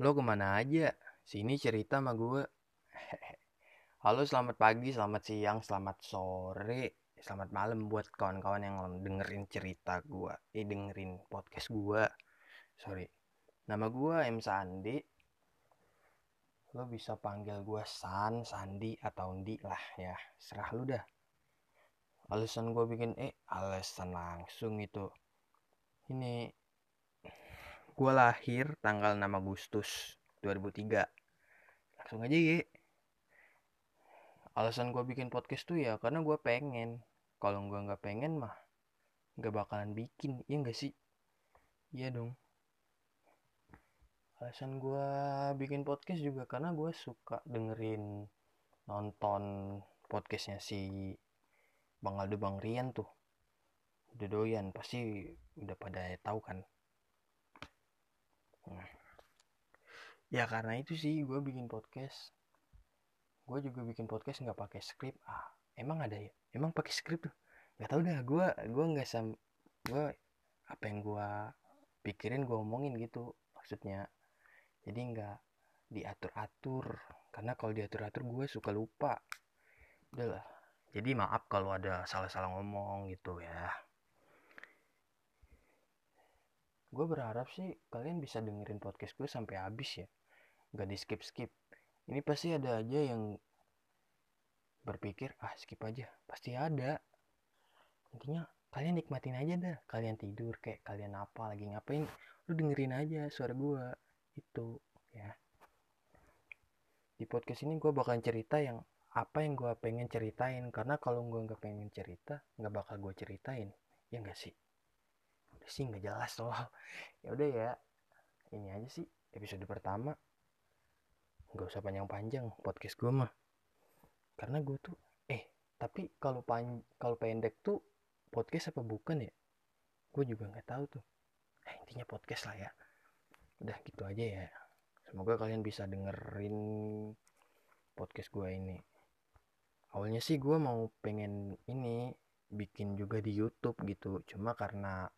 Lo ke mana aja? Sini cerita sama gue. Halo, selamat pagi, selamat siang, selamat sore, selamat malam buat kawan-kawan yang dengerin cerita gue. Eh, dengerin podcast gue. Sorry. Nama gue M. Sandi. Lo bisa panggil gue San, Sandi, atau Ndi lah ya. Serah lu dah. Alasan gue bikin eh alasan langsung itu. Ini gue lahir tanggal 6 Agustus 2003 langsung aja ya alasan gue bikin podcast tuh ya karena gue pengen. Kalau gue nggak pengen mah nggak bakalan bikin iya nggak sih? Iya dong. Alasan gue bikin podcast juga karena gue suka dengerin nonton podcastnya si Bang Aldo Bang Rian tuh. Udah doyan pasti udah pada tahu kan ya karena itu sih gue bikin podcast. Gue juga bikin podcast nggak pakai skrip. Ah emang ada ya? Emang pakai skrip tuh? Nggak tahu dah gue gue nggak sam gue apa yang gue pikirin gue omongin gitu maksudnya. Jadi nggak diatur atur karena kalau diatur atur gue suka lupa. Udahlah jadi maaf kalau ada salah-salah ngomong gitu ya gue berharap sih kalian bisa dengerin podcast gue sampai habis ya. Gak di skip skip ini pasti ada aja yang berpikir ah skip aja. Pasti ada. Intinya kalian nikmatin aja dah. Kalian tidur kayak kalian apa lagi ngapain lu dengerin aja suara gue itu ya. Di podcast ini gue bakal cerita yang apa yang gue pengen ceritain. Karena kalau gue nggak pengen cerita nggak bakal gue ceritain. Ya nggak sih sih nggak jelas loh. Ya udah ya ini aja sih episode pertama. Nggak usah panjang-panjang podcast gue mah. Karena gue tuh eh tapi kalau pan kalau pendek tuh podcast apa bukan ya? Gue juga nggak tahu tuh. Eh, intinya podcast lah ya. Udah gitu aja ya. Semoga kalian bisa dengerin podcast gue ini. Awalnya sih gue mau pengen ini bikin juga di YouTube gitu. Cuma karena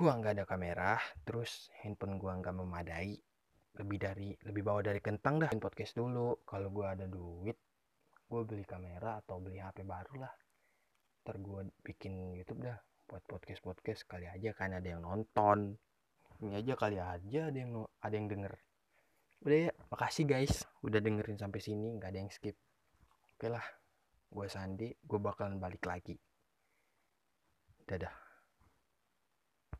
gua nggak ada kamera terus handphone gua nggak memadai. Lebih dari lebih bawah dari kentang dah. Podcast dulu. Kalau gua ada duit gua beli kamera atau beli HP baru lah. Ntar gua bikin YouTube dah. Buat podcast podcast kali aja kan ada yang nonton. Ini aja kali aja ada yang ada yang denger. Udah ya makasih guys udah dengerin sampai sini. Nggak ada yang skip. Oke lah gue Sandi gue bakalan balik lagi. Dadah